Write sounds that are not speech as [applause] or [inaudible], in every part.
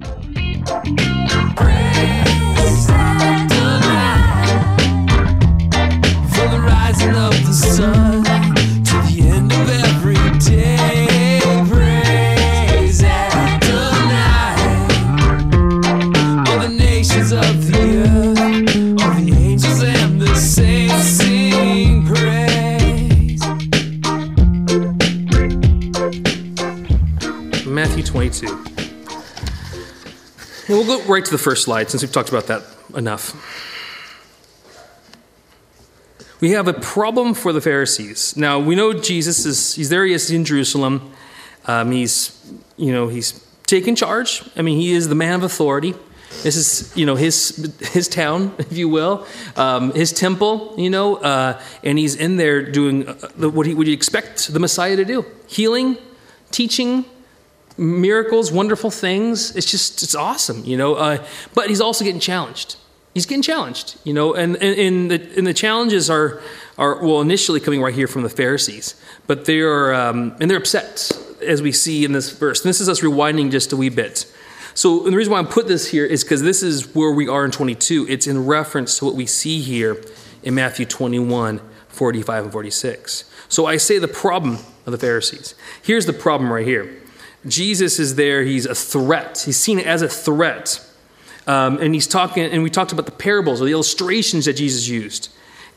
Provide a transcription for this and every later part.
Praise to the first slide since we've talked about that enough. We have a problem for the Pharisees. Now, we know Jesus is, he's there, he is in Jerusalem. Um, he's, you know, he's taken charge. I mean, he is the man of authority. This is, you know, his, his town, [laughs] if you will, um, his temple, you know, uh, and he's in there doing uh, what, he, you expect the Messiah to do healing, teaching, miracles, wonderful things. It's just, it's awesome, you know. Uh, but he's also getting challenged. He's getting challenged, you know, and, and, and, the, and the challenges are, are, well, initially coming right here from the Pharisees, but they are, um, and they're upset, as we see in this verse. And this is us rewinding just a wee bit. So, the reason why I put this here is because this is where we are in 22. It's in reference to what we see here in Matthew 21, 45, and 46. So I say the problem of the Pharisees. Here's the problem right here Jesus is there, he's a threat. He's seen it as a threat. Um, and he's talking, and we talked about the parables or the illustrations that Jesus used.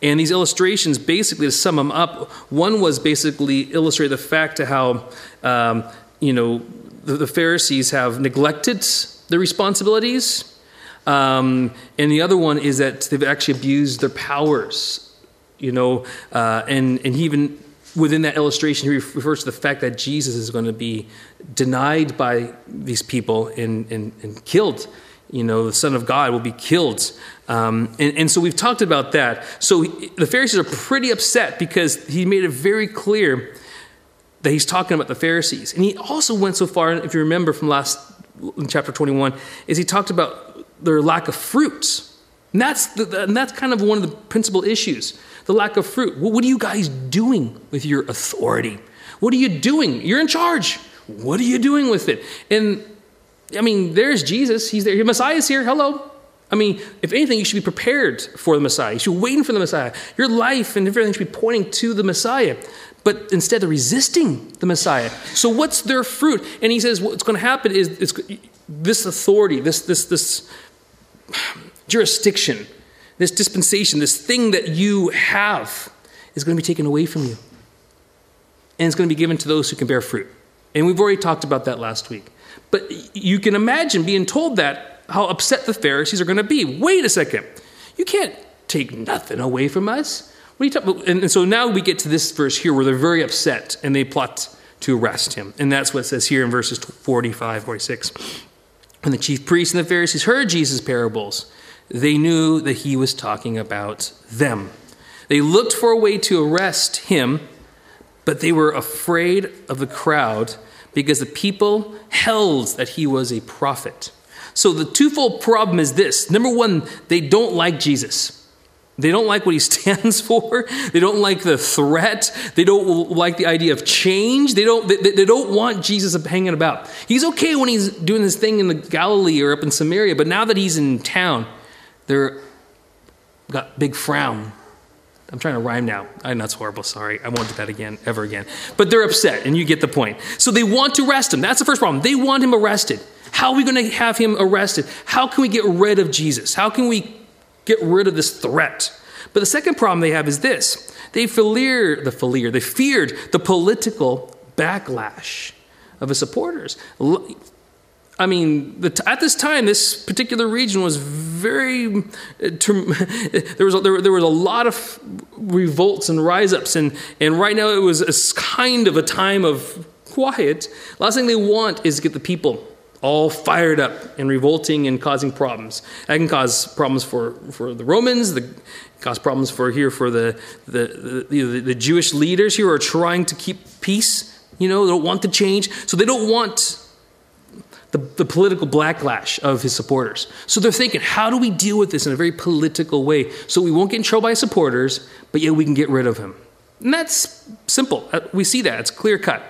And these illustrations, basically, to sum them up, one was basically illustrate the fact to how, um, you know, the, the Pharisees have neglected their responsibilities. Um, and the other one is that they've actually abused their powers, you know, uh, and, and he even within that illustration, he refers to the fact that Jesus is going to be denied by these people and, and, and killed. You know, the Son of God will be killed. Um, and, and so we've talked about that. So he- the Pharisees are pretty upset because he made it very clear that he's talking about the Pharisees. And he also went so far, if you remember from last chapter 21, is he talked about their lack of fruit. And that's, the, and that's kind of one of the principal issues the lack of fruit. What, are you guys doing with your authority? What are you doing? You're in charge. What are you doing with it? And I mean, there's Jesus. He's there. Your Messiah's here. Hello. I mean, if anything, you should be prepared for the Messiah. You should be waiting for the Messiah. Your life and everything should be pointing to the Messiah. But instead of resisting the Messiah. So what's their fruit? And he says what's going to happen is this authority, this, this, this jurisdiction, this dispensation, this thing that you have is going to be taken away from you. And it's going to be given to those who can bear fruit. And we've already talked about that last week. But you can imagine being told that, how upset the Pharisees are going to be. Wait a second. You can't take nothing away from us. What are you talking about? And, so now we get to this verse here where they're very upset and they plot to arrest him. And that's what it says here in verses 45, 46. When the chief priests and the Pharisees heard Jesus' parables, they knew that he was talking about them. They looked for a way to arrest him, but they were afraid of the crowd because the people held that he was a prophet. So the twofold problem is this number one, they don't like Jesus. They don't like what he [laughs] stands for. They don't like the threat. They don't like the idea of change. They don't, they, they don't want Jesus hanging about. He's okay when he's doing this thing in the Galilee or up in Samaria, but now that he's in town, they're got big frown. I'm trying to rhyme now. I know that's horrible. Sorry. I won't do that again, ever again. But they're upset, and you get the point. So they want to arrest him. That's the first problem. They want him arrested. How are we going to have him arrested? How can we get rid of Jesus? How can we get rid of this threat? But the second problem they have is this they fear the fear, they feared the political backlash of his supporters. I mean, the, at this time, this particular region was very. Uh, [laughs] there, was there, there was a lot of revolts and rise ups, and, and right now it was a kind of a time of quiet. Last thing they want is to get the people all fired up and revolting and causing problems. That can cause problems for, for the Romans, the, cause problems for here for the, the, the, the, the Jewish leaders here are trying to keep peace. You know, they don't want to change. So they don't want the, the political backlash of his supporters. So they're thinking, how do we deal with this in a very political way so we won't get in trouble by supporters, but yet we can get rid of him? And that's simple. Uh, We see that, it's clear cut.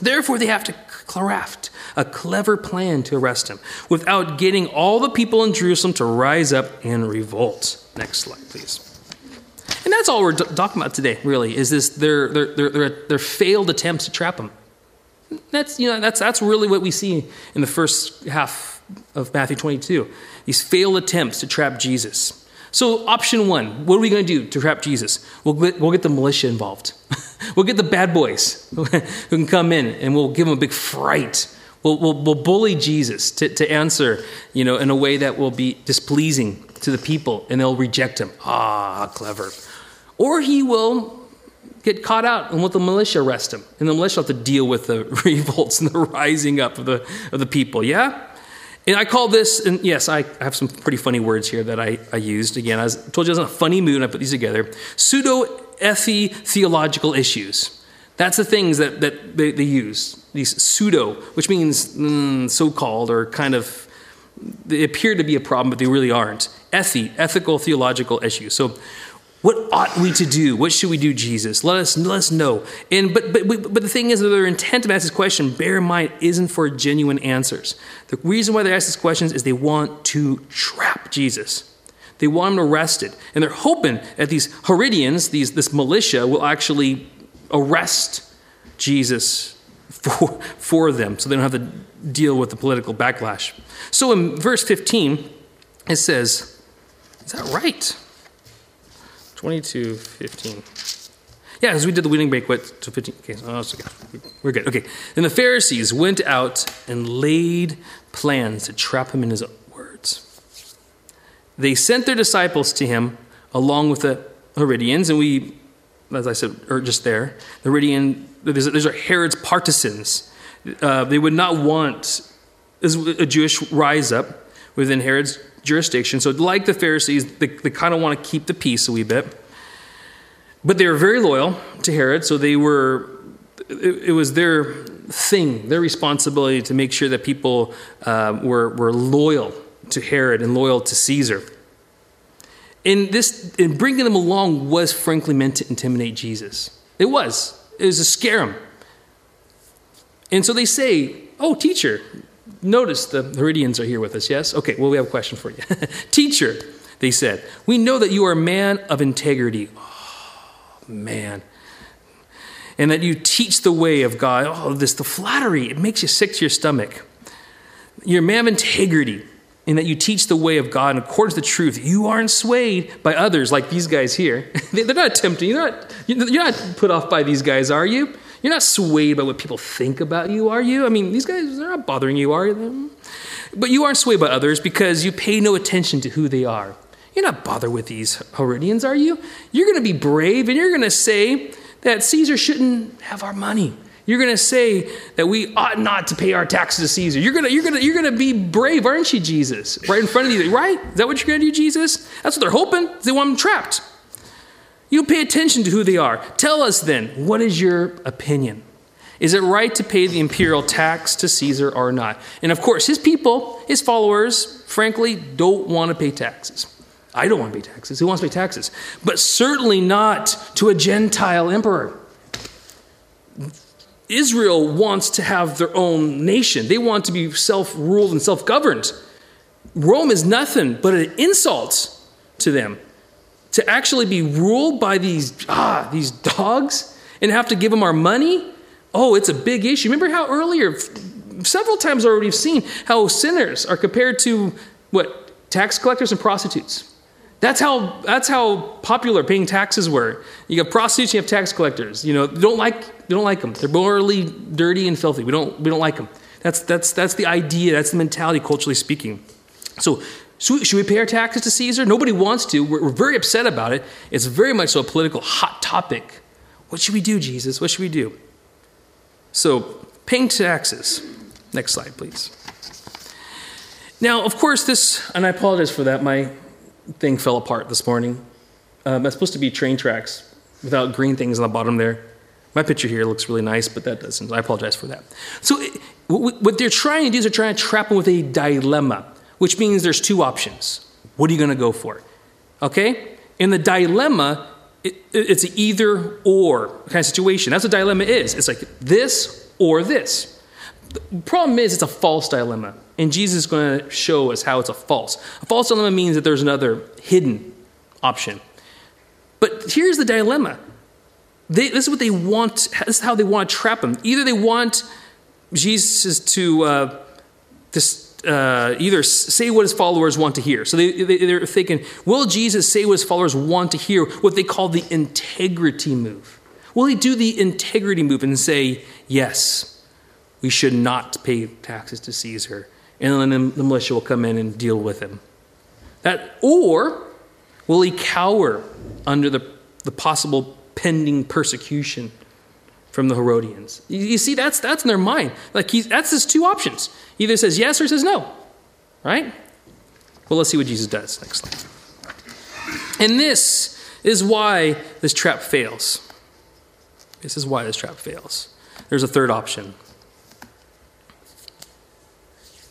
Therefore, they have to craft a clever plan to arrest him without getting all the people in Jerusalem to rise up and revolt. Next slide, please. And that's all we're talking about today, really, is this their, their, their, their, their failed attempts to trap him. That's, you know, that's, that's really what we see in the first half of Matthew 22 these failed attempts to trap Jesus. So, option one what are we going to do to trap Jesus? We'll get, we'll get the militia involved. [laughs] we'll get the bad boys [laughs] who can come in and we'll give them a big fright. We'll, we'll, we'll bully Jesus to, to answer you know, in a way that will be displeasing to the people and they'll reject him. Ah, clever. Or he will get caught out and let the militia arrest him. And the militia have to deal with the [laughs] revolts and the rising up of the, of the people. Yeah? And I call this, and yes, I have some pretty funny words here that I, I used. Again, I was, told you I was in a funny mood, and I put these together. Pseudo ethi theological issues. That's the things that, that they, they use. These pseudo, which means mm, so called or kind of, they appear to be a problem, but they really aren't. Ethi, ethical theological issues. So, what ought we to do? What should we do, Jesus? Let us let us know. And but but but the thing is, that their intent to ask this question, bear in mind, isn't for genuine answers. The reason why they ask these questions is they want to trap Jesus. They want him arrested, and they're hoping that these Herodians, these this militia, will actually arrest Jesus for for them, so they don't have to deal with the political backlash. So in verse fifteen, it says, "Is that right?" 22, 15. Yeah, because we did the wedding banquet to 15. Okay, oh, so we're good. Okay. Then the Pharisees went out and laid plans to trap him in his words. They sent their disciples to him along with the Herodians, and we, as I said or just there, the Herodian, these are Herod's partisans. Uh, they would not want a Jewish rise up within Herod's jurisdiction. So, like the Pharisees, they, they kind of want to keep the peace a wee bit. But they were very loyal to Herod, so they were, it, it was their thing, their responsibility to make sure that people uh, were, were loyal to Herod and loyal to Caesar. And this, and bringing them along was frankly meant to intimidate Jesus. It was. It was to scare him. And so they say, Oh, teacher, Notice the Herodians are here with us, yes? Okay, well, we have a question for you. [laughs] Teacher, they said, we know that you are a man of integrity. Oh, man. And that you teach the way of God. Oh, this, the flattery, it makes you sick to your stomach. You're a man of integrity in that you teach the way of God and according to the truth. You aren't swayed by others like these guys here. [laughs] They're not tempting. You're not, you're not put off by these guys, are you? You're not swayed by what people think about you, are you? I mean, these guys, they're not bothering you, are they? But you aren't swayed by others because you pay no attention to who they are. You're not bothered with these Herodians, are you? You're going to be brave and you're going to say that Caesar shouldn't have our money. You're going to say that we ought not to pay our taxes to Caesar. You're going to, you're going to, you're going to be brave, aren't you, Jesus? Right in front of you, right? Is that what you're going to do, Jesus? That's what they're hoping. They want them trapped. You pay attention to who they are. Tell us then, what is your opinion? Is it right to pay the imperial tax to Caesar or not? And of course, his people, his followers, frankly, don't want to pay taxes. I don't want to pay taxes. Who wants to pay taxes? But certainly not to a Gentile emperor. Israel wants to have their own nation, they want to be self ruled and self governed. Rome is nothing but an insult to them to actually be ruled by these ah these dogs and have to give them our money? Oh it's a big issue. Remember how earlier several times already we've seen how sinners are compared to what tax collectors and prostitutes. That's how that's how popular paying taxes were. You have prostitutes you have tax collectors. You know don't like they don't like them they're morally dirty and filthy. We don't we don't like them that's that's that's the idea that's the mentality culturally speaking. So should we pay our taxes to Caesar? Nobody wants to. We're, we're very upset about it. It's very much so a political hot topic. What should we do, Jesus? What should we do? So, paying taxes. Next slide, please. Now, of course, this, and I apologize for that, my thing fell apart this morning. Um, it's supposed to be train tracks without green things on the bottom there. My picture here looks really nice, but that doesn't. I apologize for that. So, what they're trying to do is they're trying to trap him with a dilemma which means there's two options. What are you going to go for? Okay? In the dilemma, it, it's an either or kind of situation. That's what dilemma is. It's like this or this. The problem is it's a false dilemma, and Jesus is going to show us how it's a false. A false dilemma means that there's another hidden option. But here's the dilemma. They, this is what they want. This is how they want to trap him. Either they want Jesus to, uh, this, uh, either say what his followers want to hear. So they, they, they're thinking, will Jesus say what his followers want to hear? What they call the integrity move. Will he do the integrity move and say, yes, we should not pay taxes to Caesar? And then the militia will come in and deal with him. That, or will he cower under the, the possible pending persecution from the Herodians? You, you see, that's, that's in their mind. Like he's, that's his two options. He either says yes or says no. Right? Well, let's see what Jesus does. Next slide. And this is why this trap fails. This is why this trap fails. There's a third option.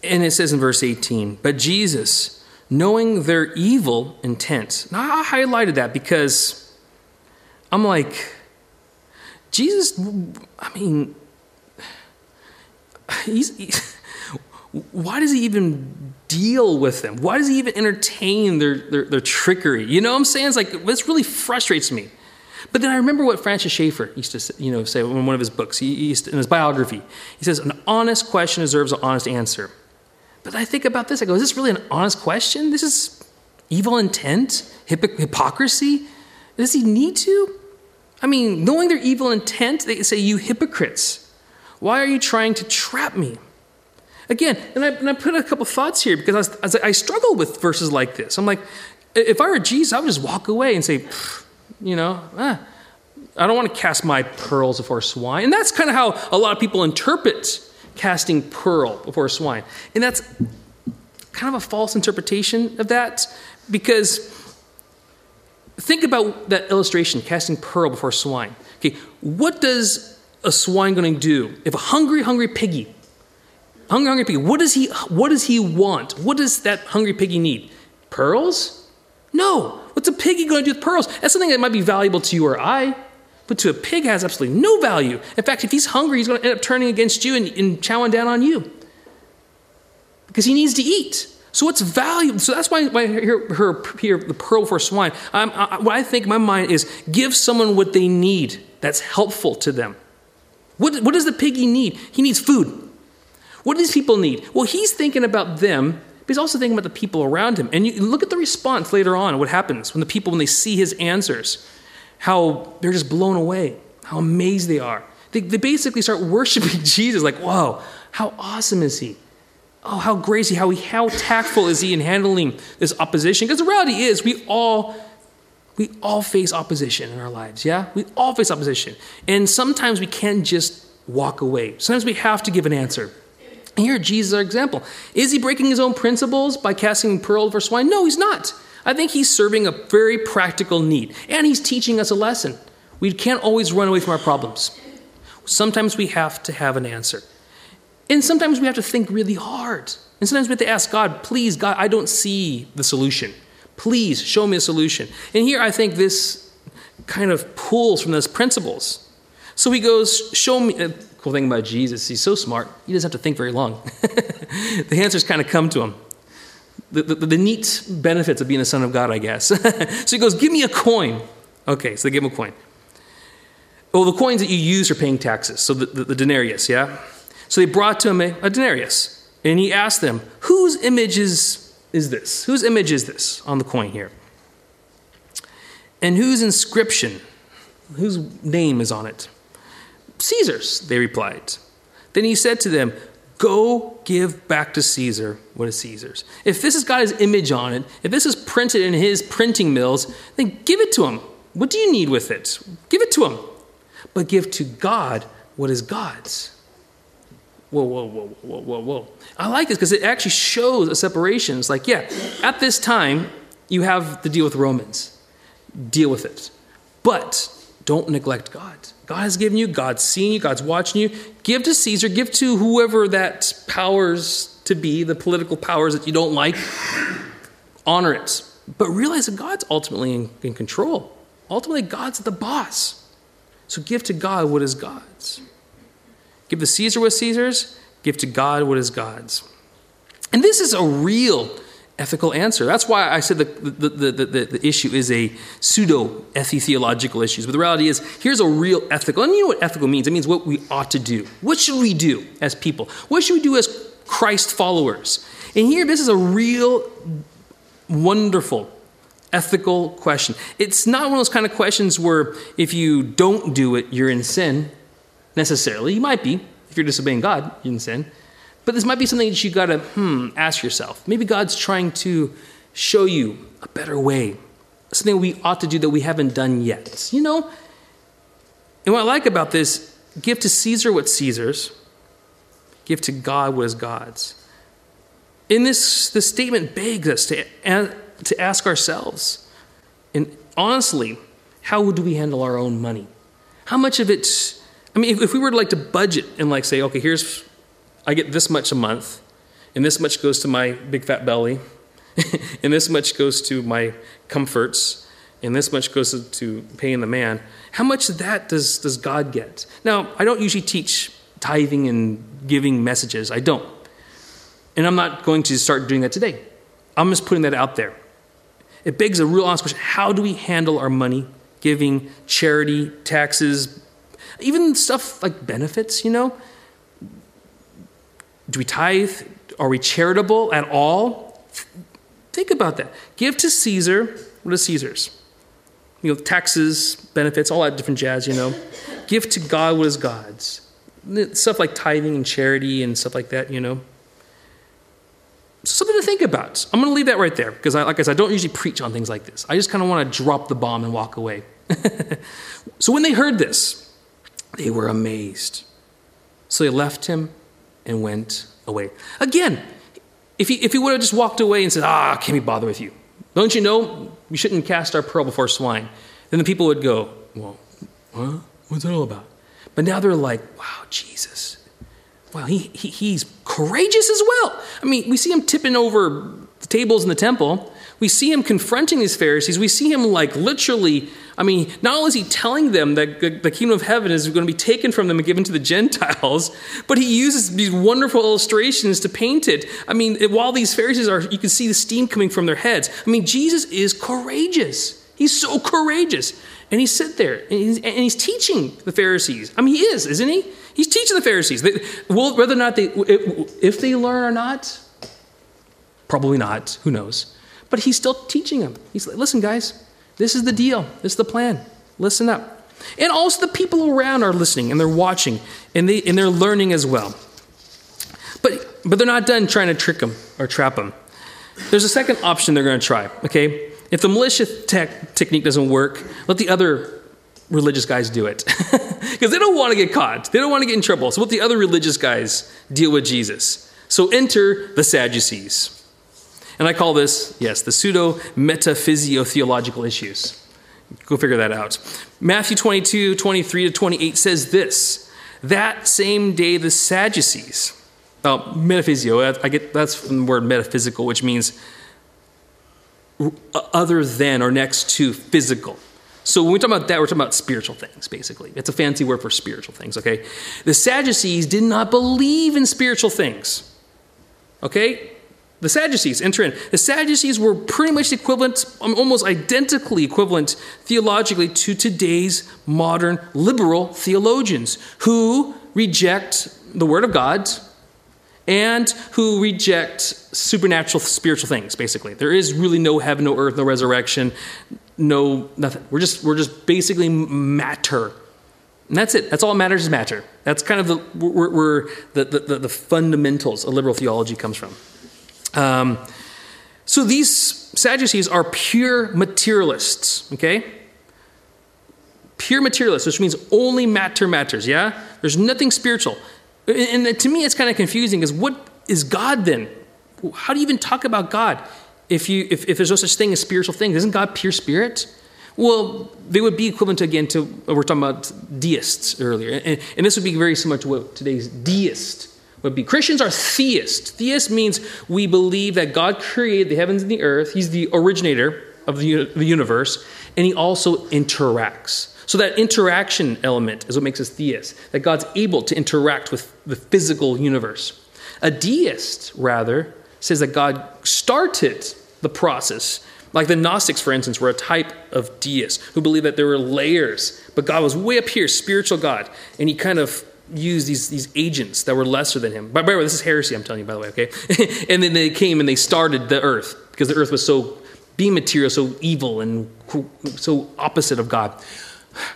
And it says in verse 18, but Jesus, knowing their evil intent. Now, I highlighted that because I'm like, Jesus, I mean, [sighs] he's why does he even deal with them? Why does he even entertain their, their, their, trickery? You know what I'm saying? It's like, this really frustrates me. But then I remember what Francis Schaeffer used to you know, say in one of his books, he, he in his biography. He says, An honest question deserves an honest answer. But I think about this, I go, Is this really an honest question? This is evil intent, hypocrisy? Does he need to? I mean, knowing their evil intent, they say, You hypocrites, why are you trying to trap me? Again, and I, and I put a couple thoughts here because I, was, as I struggle with verses like this. I'm like, if I were Jesus, I would just walk away and say, you know, ah, I don't want to cast my pearls before swine. And that's kind of how a lot of people interpret casting pearl before swine. And that's kind of a false interpretation of that because think about that illustration casting pearl before swine. Okay, what does a swine going to do if a hungry, hungry piggy, hungry, hungry piggy, what does he, what does he want? What does that hungry piggy need? Pearls? No. What's a piggy going to do with pearls? That's something that might be valuable to you or I, but to a pig has absolutely no value. In fact, if he's hungry, he's going to end up turning against you and, and chowing down on you because he needs to eat. So what's value? So that's why, why I hear her the pearl for swine. I, what I think in my mind is give someone what they need that's helpful to them. What, what does the piggy need? He needs food. What do these people need? Well, he's thinking about them but he's also thinking about the people around him. And you look at the response later on, what happens when the people, when they see his answers, how they're just blown away, how amazed they are. They, they basically start worshiping [laughs] Jesus, like, whoa, how awesome is he? Oh, how he? How, he, how tactful is he in handling this opposition? Because the reality is, we all we all face opposition in our lives, yeah? We all face opposition. And sometimes we can't just walk away. Sometimes we have to give an answer. Here, Jesus is our example. Is he breaking his own principles by casting pearl over swine? No, he's not. I think he's serving a very practical need, and he's teaching us a lesson. We can't always run away from our problems. Sometimes we have to have an answer. And sometimes we have to think really hard. And sometimes we have to ask God, please, God, I don't see the solution. Please show me a solution. And here I think this kind of pulls from those principles. So he goes, Show me, uh, cool thing about Jesus, he's so smart, he doesn't have to think very long. [laughs] the answers kind of come to him. The, the, the, neat benefits of being a son of God, I guess. [laughs] so he goes, Give me a coin. Okay, so they give him a coin. Well, the coins that you use for paying taxes, so the, the, the denarius, yeah? So they brought to him a, a, denarius, and he asked them, Whose image is, is this? Whose image is this on the coin here? And whose inscription, whose name is on it? Caesar's, they replied. Then he said to them, Go give back to Caesar what is Caesar's. If this has got his image on it, if this is printed in his printing mills, then give it to him. What do you need with it? Give it to him. But give to God what is God's. Whoa, whoa, whoa, whoa, whoa, whoa. I like this because it actually shows a separation. It's like, yeah, at this time, you have to deal with Romans. Deal with it. But don't neglect God. God has given you, God's seeing you, God's watching you. Give to Caesar, give to whoever that powers to be, the political powers that you don't like. Honor it. But realize that God's ultimately in, in control. Ultimately, God's the boss. So give to God what is God's. Give to Caesar what Caesar's, give to God what is God's. And this is a real ethical answer. That's why I said the, the, the, the, the issue is a pseudo theological issue. But the reality is, here's a real ethical. And you know what ethical means? It means what we ought to do. What should we do as people? What should we do as Christ followers? And here, this is a real, wonderful, ethical question. It's not one of those kind of questions where if you don't do it, you're in sin necessarily. You might be. If you're disobeying God, you're in sin. But this might be something that you got to hmm, ask yourself. Maybe God's trying to show you a better way, something we ought to do that we haven't done yet. You know? And what I like about this, give to Caesar what Caesar's, give to God what is God's. In this, this statement begs us to, to ask ourselves, and honestly, how do we handle our own money? How much of it, I mean, if, if we were to like to budget and like say, okay, here's I get this much a month, and this much goes to my big fat belly, [laughs] and this much goes to my comforts, and this much goes to, paying the man. How much of that does, does God get? Now, I don't usually teach tithing and giving messages. I don't. And I'm not going to start doing that today. I'm just putting that out there. It begs a real honest question how do we handle our money, giving, charity, taxes, even stuff like benefits, you know? Do we tithe? Are we charitable at all? Think about that. Give to Caesar what is Caesar's. You know, taxes, benefits, all that different jazz, you know. Give to God what is God's. Stuff like tithing and charity and stuff like that, you know. Something to think about. I'm going to leave that right there because, I, like I said, I don't usually preach on things like this. I just kind of want to drop the bomb and walk away. [laughs] so when they heard this, they were amazed. So they left him and went away. Again, if he, if he would have just walked away and said, Ah, can't be bothered with you. Don't you know we shouldn't cast our pearl before swine? Then the people would go, Well, huh? What's that all about? But now they're like, Wow, Jesus. Wow, he, he, he's courageous as well. I mean, we see him tipping over the tables in the temple. We see him confronting these Pharisees. We see him like literally I mean, not only is he telling them that the kingdom of heaven is going to be taken from them and given to the Gentiles, [laughs] but he uses these wonderful illustrations to paint it. I mean, while these Pharisees are, you can see the steam coming from their heads. I mean, Jesus is courageous. He's so courageous. And he's sit there and he's, and he's teaching the Pharisees. I mean, he is, isn't he? He's teaching the Pharisees. Well, whether or not they, if they learn or not, probably not. Who knows? But he's still teaching them. He's like, listen, guys, this is the deal. This is the plan. Listen up. And also the people around are listening and they're watching and, they, and they're learning as well. But, but they're not done trying to trick them or trap them. There's a second option they're going to try, okay? If the militia tech technique doesn't work, let the other religious guys do it. [laughs] Because they don't want to get caught, they don't want to get in trouble. So let the other religious guys deal with Jesus. So enter the Sadducees. And I call this, yes, the pseudo metaphysio theological issues. Go figure that out. Matthew 22, 23 to 28 says this That same day, the Sadducees, oh, metaphysio, I get that's from the word metaphysical, which means uh, other than or next to physical. So when we talk about that, we're talking about spiritual things, basically. It's a fancy word for spiritual things, okay? The Sadducees did not believe in spiritual things. Okay? The Sadducees enter in. The Sadducees were pretty much equivalent, um, almost identically equivalent theologically to today's modern liberal theologians who reject the Word of God and who reject supernatural spiritual things, basically. There is really no heaven, no earth, no resurrection, no nothing. We're just, we're just basically matter. And that's it. That's all that matters is matter. That's kind of the, where, the, the, the fundamentals of liberal theology comes from. Um, so these Sadducees are pure materialists, okay? Pure materialists, which means only matter matters, yeah? There's nothing spiritual. And to me, it's kind of confusing because what is God then? How do you even talk about God if, you, if, if there's no such thing as spiritual things? Isn't God pure spirit? Well, they would be equivalent again to, we're talking about deists earlier. And, and this would be very similar to what today's deist would be. Christians are theists. Theist means we believe that God created the heavens and the earth. He's the originator of the, the universe, and he also interacts. So that interaction element is what makes us theists, that God's able to interact with the physical universe. A deist, rather, says that God started the process. Like the Gnostics, for instance, were a type of deist who believed that there were layers, but God was way up here, spiritual God, and he kind of used these, these agents that were lesser than him. By, by the way, this is heresy, I'm telling you, by the way, okay? [laughs] and then they came and they started the earth because the earth was so being material, so evil and so opposite of God.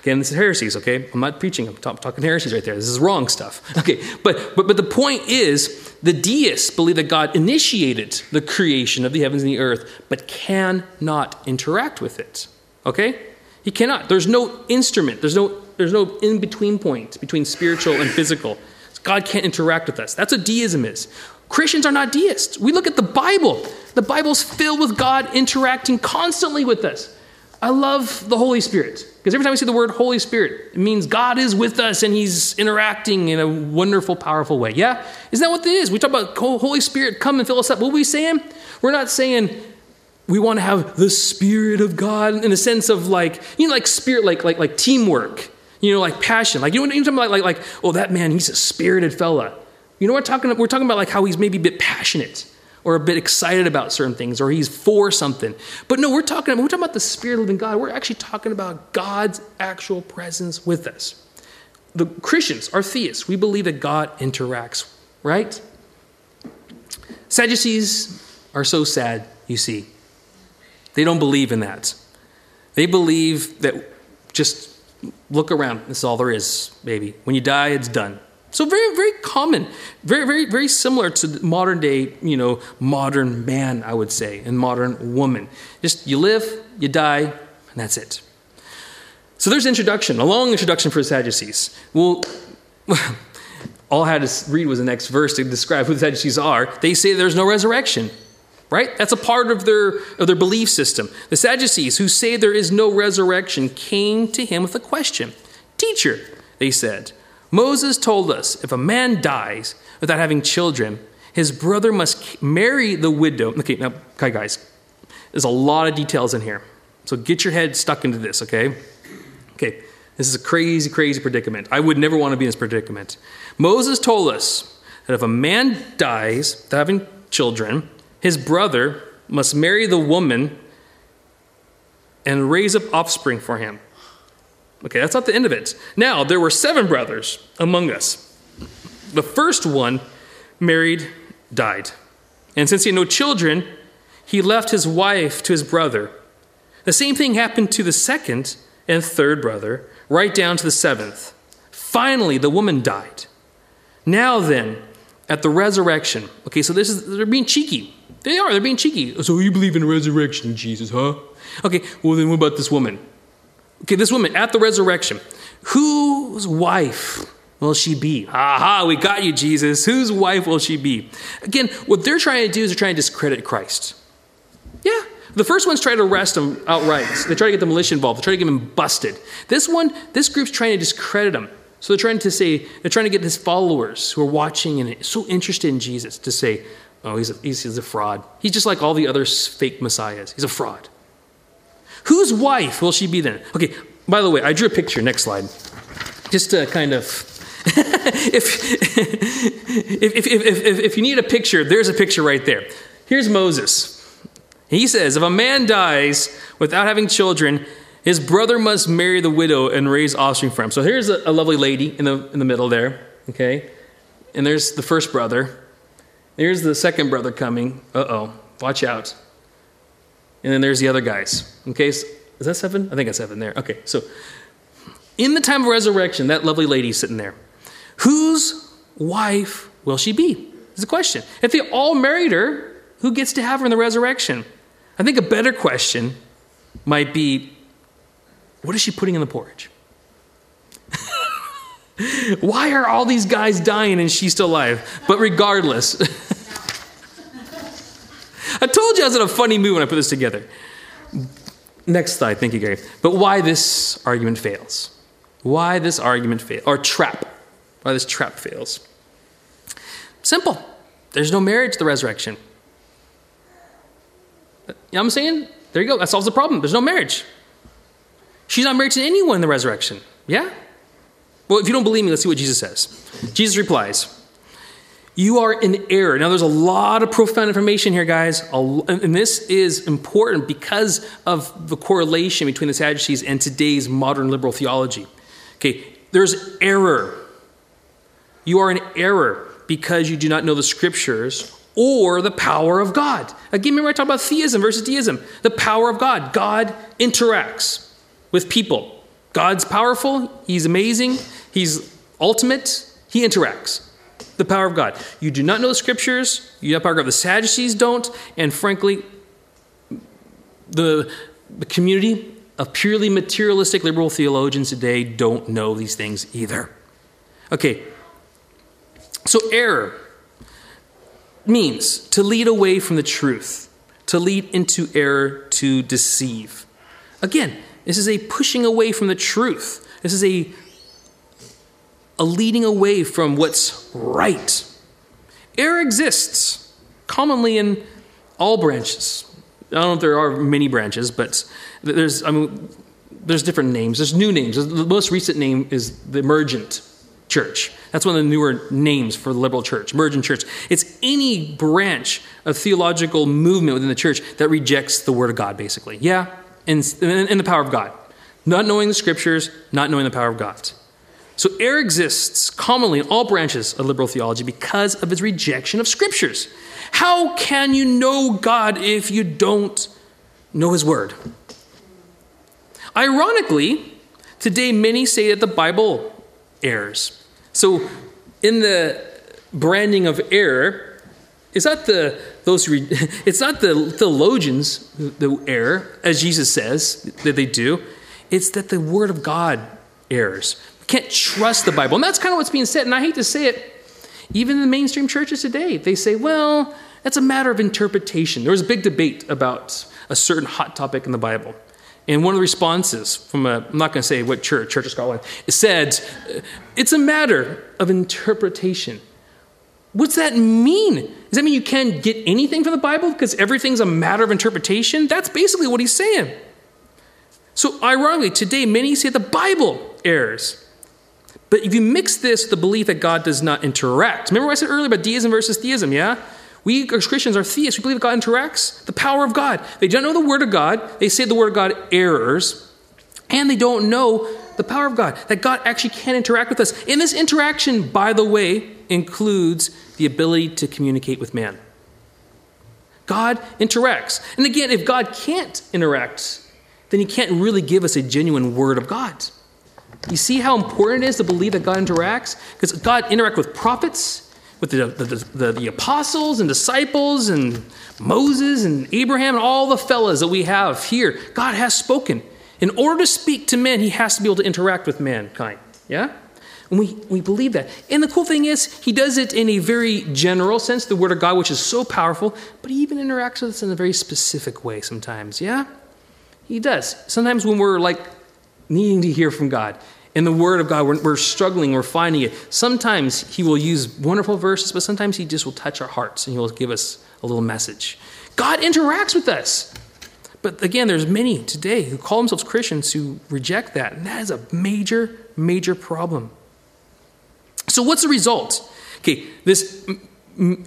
Again, this is heresies, okay? I'm not preaching, I'm talk, talking heresies right there. This is wrong stuff. [laughs] Okay, but, but, but the point is the deists believe that God initiated the creation of the heavens and the earth, but cannot interact with it. Okay? He cannot. There's no instrument, there's no, there's no in between point between spiritual and physical. God can't interact with us. That's what deism is. Christians are not deists. We look at the Bible. The Bible's filled with God interacting constantly with us. I love the Holy Spirit because every time I see the word Holy Spirit, it means God is with us and He's interacting in a wonderful, powerful way. Yeah? Isn't that what it is? We talk about Holy Spirit, come and fill us up. What are we saying? We're not saying we want to have the Spirit of God in a sense of like, you know, like spirit, like like like teamwork, you know, like passion. Like, you know I'm talking about? Like, like, oh, that man, he's a spirited fella. You know we're talking We're talking about like how he's maybe a bit passionate or a bit excited about certain things or he's for something. But no, we're talking, we're talking about the Spirit of living God. We're actually talking about God's actual presence with us. The Christians are theists. We believe that God interacts, right? Sadducees are so sad, you see. They don't believe in that. They believe that just look around, this is all there is, baby. When you die, it's done. So very, very common, very, very, very similar to modern day, you know, modern man, I would say, and modern woman. Just you live, you die, and that's it. So there's introduction, a long introduction for the Sadducees. Well, [laughs] all I had to read was the next verse to describe who the Sadducees are. They say there's no resurrection, right? That's a part of their, of their belief system. The Sadducees, who say there is no resurrection, came to him with a question. Teacher, they said, Moses told us if a man dies without having children, his brother must marry the widow. Okay, now, okay, guys, there's a lot of details in here. So get your head stuck into this, okay? Okay, this is a crazy, crazy predicament. I would never want to be in this predicament. Moses told us that if a man dies without having children, his brother must marry the woman and raise up offspring for him. Okay, that's not the end of it. Now, there were seven brothers among us. The first one married, died. And since he had no children, he left his wife to his brother. The same thing happened to the second and third brother, right down to the seventh. Finally, the woman died. Now then, at the resurrection, okay, so this is, they're being cheeky. They are, they're being cheeky. So you believe in resurrection, Jesus, huh? Okay, well then what about this woman? Okay, this woman at the resurrection, whose wife will she be? Aha, we got you, Jesus. Whose wife will she be? Again, what they're trying to do is they're trying to discredit Christ. Yeah. The first one's trying to arrest him outright. They try to get the militia involved. They try to get him busted. This one, this group's trying to discredit him. So they're trying to say, they're trying to get his followers who are watching and so interested in Jesus to say, oh, he's a, he's, he's a fraud. He's just like all the other fake messiahs. He's a fraud. Whose wife will she be then? Okay, by the way, I drew a picture. Next slide. Just to kind of. [laughs] [laughs] if, if, if, if, if you need a picture, there's a picture right there. Here's Moses. He says, If a man dies without having children, his brother must marry the widow and raise offspring for him. So here's a, a lovely lady in the, in the middle there, okay? And there's the first brother. There's the second brother coming. Uh oh, watch out. And then there's the other guys. Okay, so, is that seven? I think it's seven there. Okay, so in the time of resurrection, that lovely lady sitting there, whose wife will she be? Is the question. If they all married her, who gets to have her in the resurrection? I think a better question might be what is she putting in the porridge? Why are all these guys dying and she's still alive? But regardless, [laughs] I told you I was in a funny mood when I put this together. Next slide, thank you, Gary. But why this argument fails? Why this argument fails, or trap? Why this trap fails? Simple. There's no marriage to the resurrection. You know what I'm saying? There you go. That solves the problem. There's no marriage. She's not married to anyone in the resurrection. Yeah? Well, if you don't believe me, let's see what Jesus says. Jesus replies, You are in error. Now, there's a lot of profound information here, guys. And this is important because of the correlation between the Sadducees and today's modern liberal theology. Okay, there's error. You are in error because you do not know the scriptures or the power of God. Again, remember I talked about theism versus deism. The power of God. God interacts with people. God's powerful, He's amazing, He's ultimate, He interacts. The power of God. You do not know the scriptures, you have power of. The Sadducees don't, and frankly, the, the community of purely materialistic liberal theologians today don't know these things either. Okay, so error means to lead away from the truth, to lead into error, to deceive. Again, this is a pushing away from the truth. This is a, a leading away from what's right. Error exists commonly in all branches. I don't know if there are many branches, but there's, I mean, there's different names. There's new names. The most recent name is the emergent church. That's one of the newer names for the liberal church, emergent church. It's any branch of theological movement within the church that rejects the word of God, basically. Yeah, and the power of God. Not knowing the scriptures, not knowing the power of God. So error exists commonly in all branches of liberal theology because of its rejection of scriptures. How can you know God if you don't know his word? Ironically, today many say that the Bible errs. So, in the branding of error, it's not the those [laughs] it's not the theologians the error, as Jesus says that they do. It's that the Word of God errs. We can't trust the Bible, and that's kind of what's being said. And I hate to say it, even in the mainstream churches today, they say, "Well, that's a matter of interpretation." There was a big debate about a certain hot topic in the Bible. And one of the responses from a, I'm not going to say what church, Church of Scotland, said, uh, it's a matter of interpretation. What's that mean? Does that mean you can't get anything from the Bible because everything's a matter of interpretation? That's basically what he's saying. So, ironically, today many say the Bible errs. But if you mix this the belief that God does not interact, remember what I said earlier about deism versus theism, yeah? We as Christians are theists. We believe God interacts. The power of God. They don't know the Word of God. They say the Word of God errors. And they don't know the power of God, that God actually can interact with us. And this interaction, by the way, includes the ability to communicate with man. God interacts. And again, if God can't interact, then he can't really give us a genuine word of God. You see how important it is to believe that God interacts? Because God interacts with prophets, with the, the, the, the, apostles and disciples and Moses and Abraham and all the fellas that we have here. God has spoken. In order to speak to men, he has to be able to interact with mankind. Yeah? And we, we believe that. And the cool thing is, he does it in a very general sense, the Word of God, which is so powerful, but he even interacts with us in a very specific way sometimes. Yeah? He does. Sometimes when we're like needing to hear from God, in the Word of God, we're, we're, struggling, we're finding it. Sometimes He will use wonderful verses, but sometimes He just will touch our hearts and He will give us a little message. God interacts with us. But again, there's many today who call themselves Christians who reject that, and that is a major, major problem. So, what's the result? Okay, this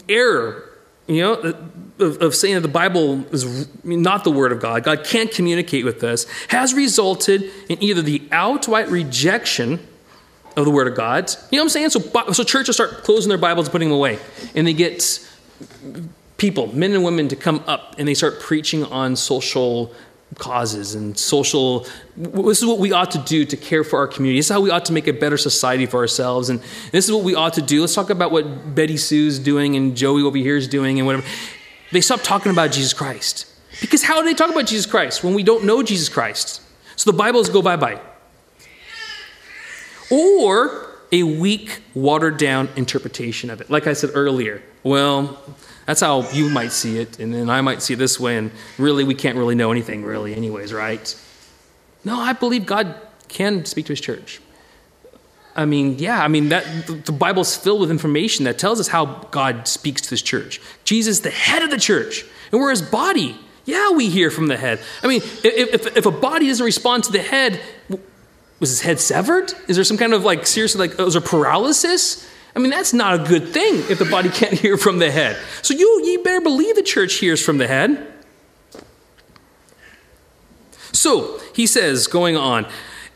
error you know, of, of, saying that the Bible is not the Word of God, God can't communicate with us, has resulted in either the outright rejection of the Word of God. You know what I'm saying? So, so churches start closing their Bibles and putting them away. And they get people, men and women, to come up and they start preaching on social causes and social this is what we ought to do to care for our community. This is how we ought to make a better society for ourselves. And this is what we ought to do. Let's talk about what betty sue's doing and joey over here is doing and whatever. They stop talking about jesus christ. Because how do they talk about jesus christ when we don't know jesus christ? So the bibles go bye-bye. Or a weak watered down interpretation of it. Like i said earlier well that's how you might see it, and then I might see it this way, and really, we can't really know anything, really, anyways, right? No, I believe God can speak to his church. I mean, yeah, I mean, that the Bible's filled with information that tells us how God speaks to his church. Jesus, the head of the church, and we're his body. Yeah, we hear from the head. I mean, if, if, if a body doesn't respond to the head, was his head severed? Is there some kind of like seriously like was there paralysis? I mean, that's not a good thing if the body can't [laughs] hear from the head. So you you better believe the church hears from the head. So he says, going on,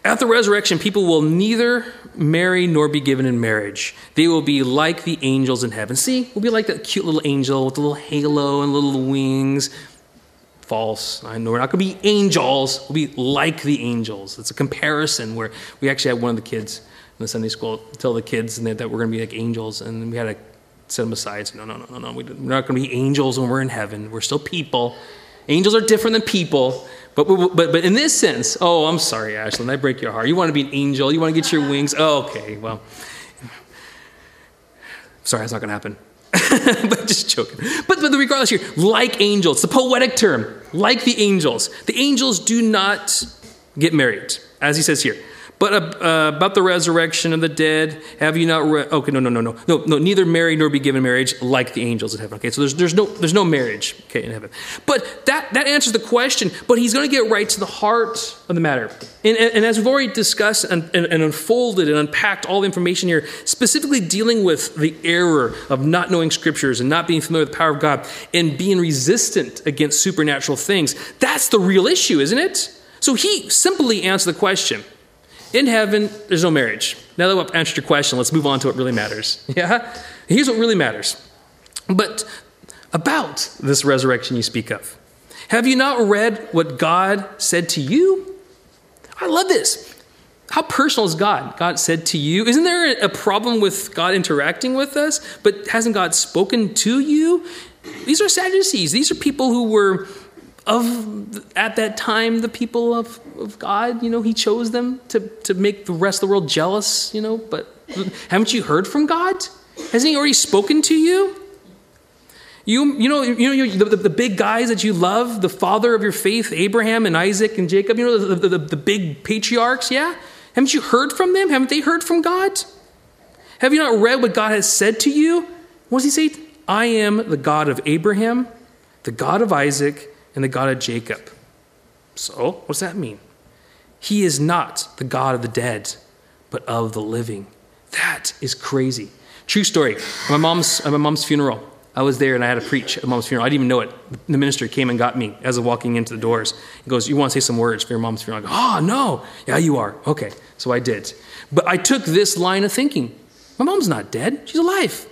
at the resurrection, people will neither marry nor be given in marriage. They will be like the angels in heaven. See, we'll be like that cute little angel with a little halo and little wings. False. I know we're not going to be angels. We'll be like the angels. It's a comparison where we actually had one of the kids in the Sunday school tell the kids that we're going to be like angels, and we had to set them aside. Say, no, no, no, no, no. We're not going to be angels when we're in heaven. We're still people. Angels are different than people. But, but, but in this sense, oh, I'm sorry, Ashlyn, I break your heart. You want to be an angel, you want to get your wings. Oh, okay, well, sorry, that's not going to happen. [laughs] but just joking. But, but regardless here, like angels, the poetic term, like the angels. The angels do not get married, as he says here. But uh, about the resurrection of the dead, have you not read? Okay, no, no, no, no, no, no. Neither marry nor be given marriage like the angels in heaven. Okay, so there's, there's no there's no marriage. Okay, in heaven. But that that answers the question. But he's going to get right to the heart of the matter. And, and, and as we've already discussed and, and, and unfolded and unpacked all the information here, specifically dealing with the error of not knowing scriptures and not being familiar with the power of God and being resistant against supernatural things, that's the real issue, isn't it? So he simply answered the question. In heaven, there's no marriage. Now that I've answered your question, let's move on to what really matters. [laughs] Yeah? Here's what really matters. But about this resurrection you speak of, have you not read what God said to you? I love this. How personal is God? God said to you. Isn't there a problem with God interacting with us, but hasn't God spoken to you? These are Sadducees. These are people who were of at that time the people of, of God, you know, he chose them to, to make the rest of the world jealous, you know, but haven't you heard from God? Hasn't he already spoken to you? You, you know, you know the, the, the, big guys that you love, the father of your faith, Abraham and Isaac and Jacob, you know, the, the, the big patriarchs, yeah? Haven't you heard from them? Haven't they heard from God? Have you not read what God has said to you? What does he say? I am the God of Abraham, the God of Isaac, and the God of Jacob. So, what does that mean? He is not the God of the dead, but of the living. That is crazy. True story. At my mom's, at my mom's funeral, I was there and I had to preach at mom's funeral. I didn't even know it. The minister came and got me as I was walking into the doors. He goes, You want to say some words for your mom's funeral? I go, Oh, no. Yeah, you are. Okay. So I did. But I took this line of thinking My mom's not dead, she's alive.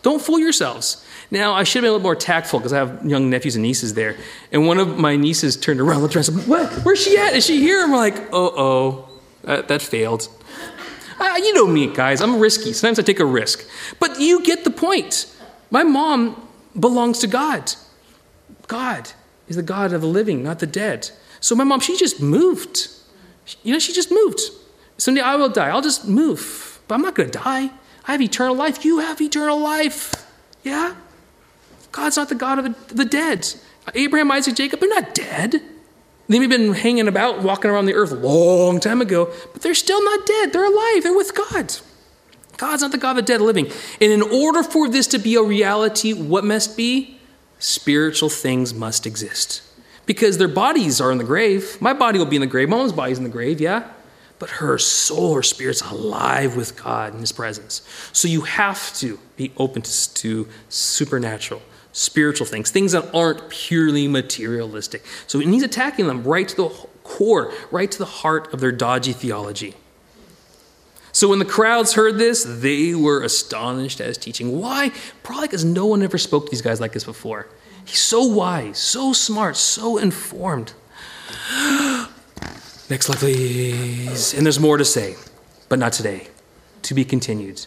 Don't fool yourselves. Now, I should have been a little more tactful because I have young nephews and nieces there. And one of my nieces turned around, looked and said, What? Where's she at? Is she here? I'm like, Uh oh, that, that failed. You know me, guys. I'm risky. Sometimes I take a risk. But you get the point. My mom belongs to God. God is the God of the living, not the dead. So my mom, she just moved. You know, she just moved. Someday I will die. I'll just move. But I'm not going to die. I have eternal life. You have eternal life. Yeah? God's not the God of the, dead. Abraham, Isaac, Jacob, they're not dead. They may have been hanging about, walking around the earth a long time ago, but they're still not dead. They're alive. They're with God. God's not the God of the dead living. And in order for this to be a reality, what must be? Spiritual things must exist. Because their bodies are in the grave. My body will be in the grave. Mom's body's in the grave, yeah? But her soul, her spirit's alive with God in His presence. So you have to be open to, to supernatural spiritual things, things that aren't purely materialistic. So he's attacking them right to the core, right to the heart of their dodgy theology. So when the crowds heard this, they were astonished at his teaching. Why? Probably because no one ever spoke to these guys like this before. He's so wise, so smart, so informed. [gasps] Next slide, please. And there's more to say, but not today. To be continued.